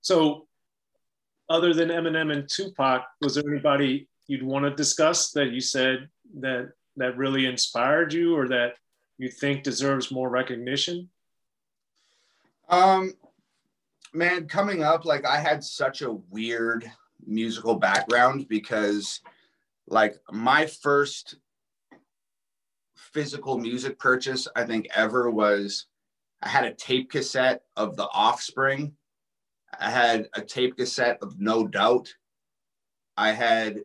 So other than Eminem and Tupac, was there anybody you'd want to discuss that you said that that really inspired you or that you think deserves more recognition? Um, man, coming up, like I had such a weird musical background because, like, my first physical music purchase I think ever was I had a tape cassette of The Offspring. I had a tape cassette of No Doubt. I had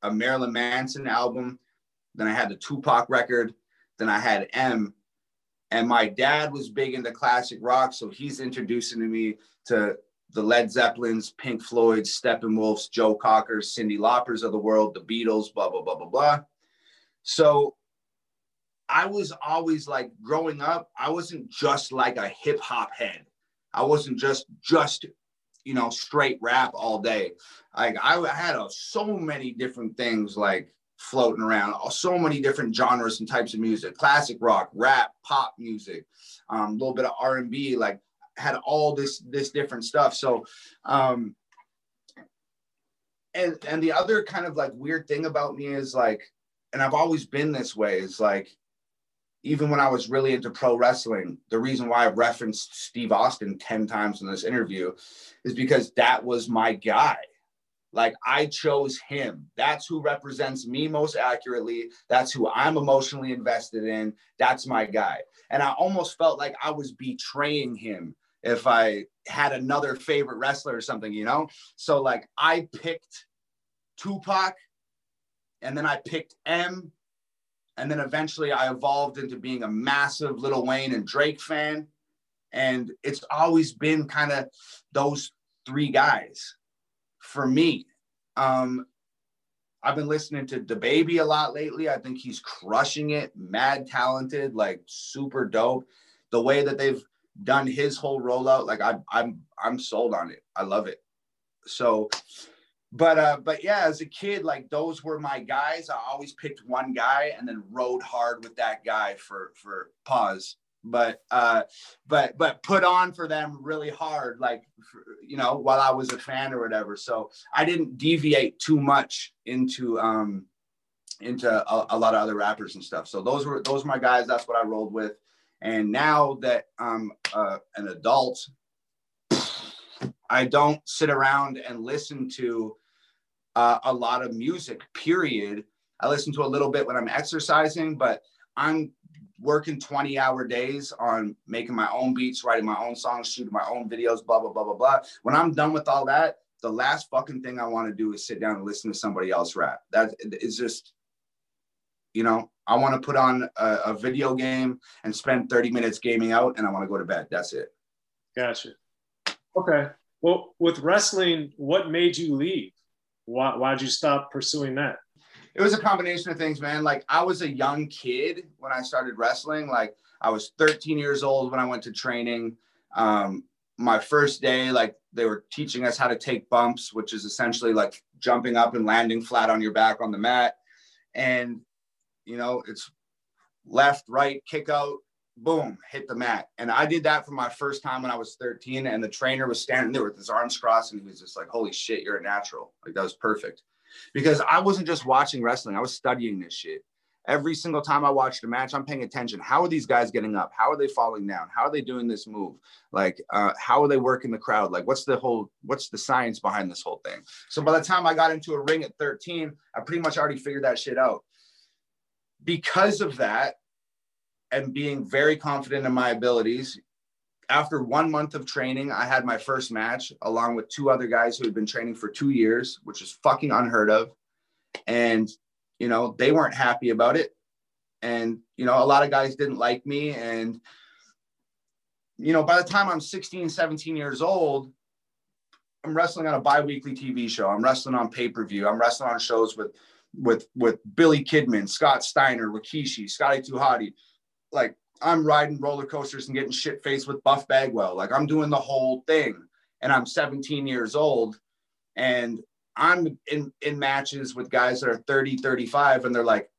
a Marilyn Manson album. Then I had the Tupac record. Then I had M. And my dad was big into classic rock, so he's introducing to me to the Led Zeppelins, Pink Floyd's, Steppenwolf's, Joe Cocker's, Cyndi Laupers of the world, the Beatles, blah blah blah blah blah. So I was always like growing up, I wasn't just like a hip hop head. I wasn't just just you know straight rap all day. Like I had a, so many different things like floating around. So many different genres and types of music: classic rock, rap, pop music, um, a little bit of R and B. Like had all this this different stuff. So, um, and and the other kind of like weird thing about me is like, and I've always been this way. Is like, even when I was really into pro wrestling, the reason why I've referenced Steve Austin ten times in this interview is because that was my guy like I chose him. That's who represents me most accurately. That's who I'm emotionally invested in. That's my guy. And I almost felt like I was betraying him if I had another favorite wrestler or something, you know? So like I picked Tupac and then I picked M. And then eventually I evolved into being a massive Lil Wayne and Drake fan. And it's always been kind of those three guys for me. Um, I've been listening to DaBaby a lot lately. I think he's crushing it, mad talented, like super dope. the way that they've done his whole rollout, like I, I'm I'm sold on it. I love it. So, but uh, but yeah, as a kid, like those were my guys. I always picked one guy and then rode hard with that guy for for pause. But uh, but but put on for them really hard, like you know, while I was a fan or whatever. So I didn't deviate too much into um into a, a lot of other rappers and stuff. So those were those were my guys. That's what I rolled with. And now that I'm uh, an adult, I don't sit around and listen to uh, a lot of music, period. I listen to a little bit when I'm exercising, but I'm working 20 hour days on making my own beats, writing my own songs, shooting my own videos, blah, blah, blah, blah, blah. When I'm done with all that, the last fucking thing I want to do is sit down and listen to somebody else rap. That is just, you know, I want to put on a, a, video game and spend 30 minutes gaming out and I want to go to bed. That's it. Gotcha. Okay. Well, with wrestling, what made you leave? Why, why'd you stop pursuing that? It was a combination of things, man. Like I was a young kid when I started wrestling. Like I was 13 years old when I went to training. Um, my first day, like they were teaching us how to take bumps, which is essentially like jumping up and landing flat on your back on the mat. And you know, it's left, right, kick out, boom, hit the mat. And I did that for my first time when I was 13. And the trainer was standing there with his arms crossed and he was just like, holy shit, you're a natural. Like that was perfect. Because I wasn't just watching wrestling, I was studying this shit. Every single time I watched a match, I'm paying attention. How are these guys getting up? How are they falling down? How are they doing this move? Like, uh, how are they working the crowd? Like, what's the whole, what's the science behind this whole thing? So by the time I got into a ring at 13, I pretty much already figured that shit out because of that and being very confident in my abilities after one month of training i had my first match along with two other guys who had been training for two years which is fucking unheard of. And you know they weren't happy about it. And you know a lot of guys didn't like me. And you know by the time i'm 16 17 years old i'm wrestling on a bi-weekly tv show. I'm wrestling on pay-per-view. I'm wrestling on shows with with with Billy Kidman, Scott Steiner, Rikishi, Scotty 2 Hotty. Like I'm riding roller coasters and getting shit faced with Buff Bagwell. Like I'm doing the whole thing. And I'm 17 years old and I'm in in matches with guys that are 30, 35 and they're like,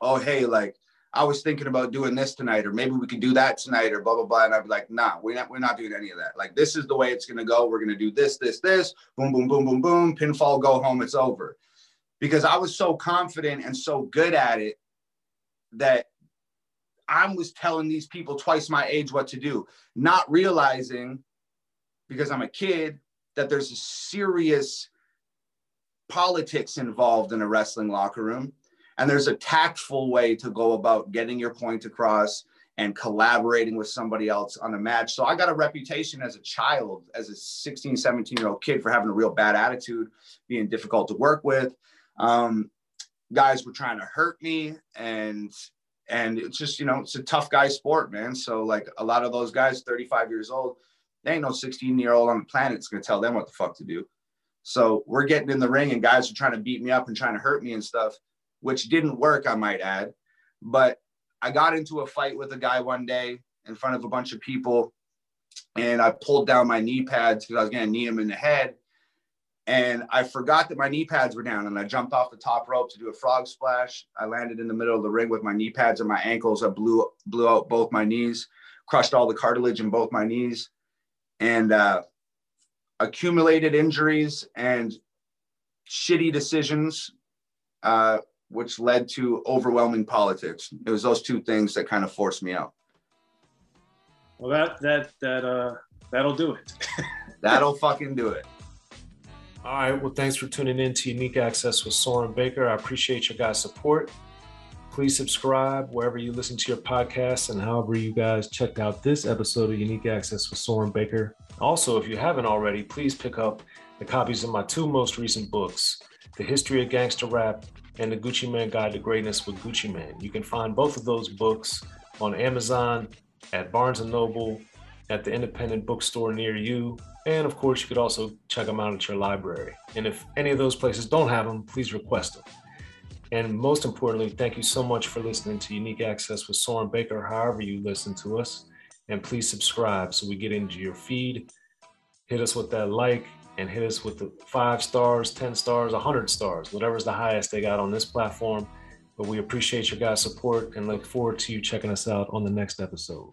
"Oh, hey, like I was thinking about doing this tonight, or maybe we could do that tonight, or blah blah blah. And I'd be like, nah, we're not we're not doing any of that. Like this is the way it's gonna go. We're gonna do this, this, this, boom, boom, boom, boom, boom, pinfall, go home, it's over because I was so confident and so good at it that I was telling these people twice my age what to do, not realizing because I'm a kid that there's a serious politics involved in a wrestling locker room. And there's a tactful way to go about getting your point across and collaborating with somebody else on a match. So I got a reputation as a child, as a 16, 17 year old kid for having a real bad attitude, being difficult to work with um, guys were trying to hurt me and and it's just you know it's a tough guy sport man. So like a lot of those guys 35 years old they ain't no 16 year old on the planet that's going to tell them what the fuck to do. So we're getting in the ring and guys are trying to beat me up and trying to hurt me and stuff which didn't work i might add. But i got into a fight with a guy one day in front of a bunch of people and i pulled down my knee pads because i was going to knee him in the head and I forgot that my knee pads were down and I jumped off the top rope to do a frog splash. I landed in the middle of the ring with my knee pads and my ankles. I blew blew out both my knees, crushed all the cartilage in both my knees, and uh, accumulated injuries and shitty decisions, uh, which led to overwhelming politics. It was those two things that kind of forced me out. Well, that that that uh that'll do it. that'll fucking do it. All right. Well, thanks for tuning in to Unique Access with Soren Baker. I appreciate your guys' support. Please subscribe wherever you listen to your podcasts and however you guys checked out this episode of Unique Access with Soren Baker. Also, if you haven't already, please pick up the copies of my two most recent books, The History of Gangster Rap and The Gucci Mane Guide to Greatness with Gucci Mane. You can find both of those books on Amazon, at Barnes & Noble, at the independent bookstore near you, and of course, you could also check them out at your library. And if any of those places don't have them, please request them. And most importantly, thank you so much for listening to Unique Access with Soren Baker, however you listen to us. And please subscribe so we get into your feed. Hit us with that like and hit us with the five stars, 10 stars, 100 stars, whatever's the highest they got on this platform. But we appreciate your guys' support and look forward to you checking us out on the next episode.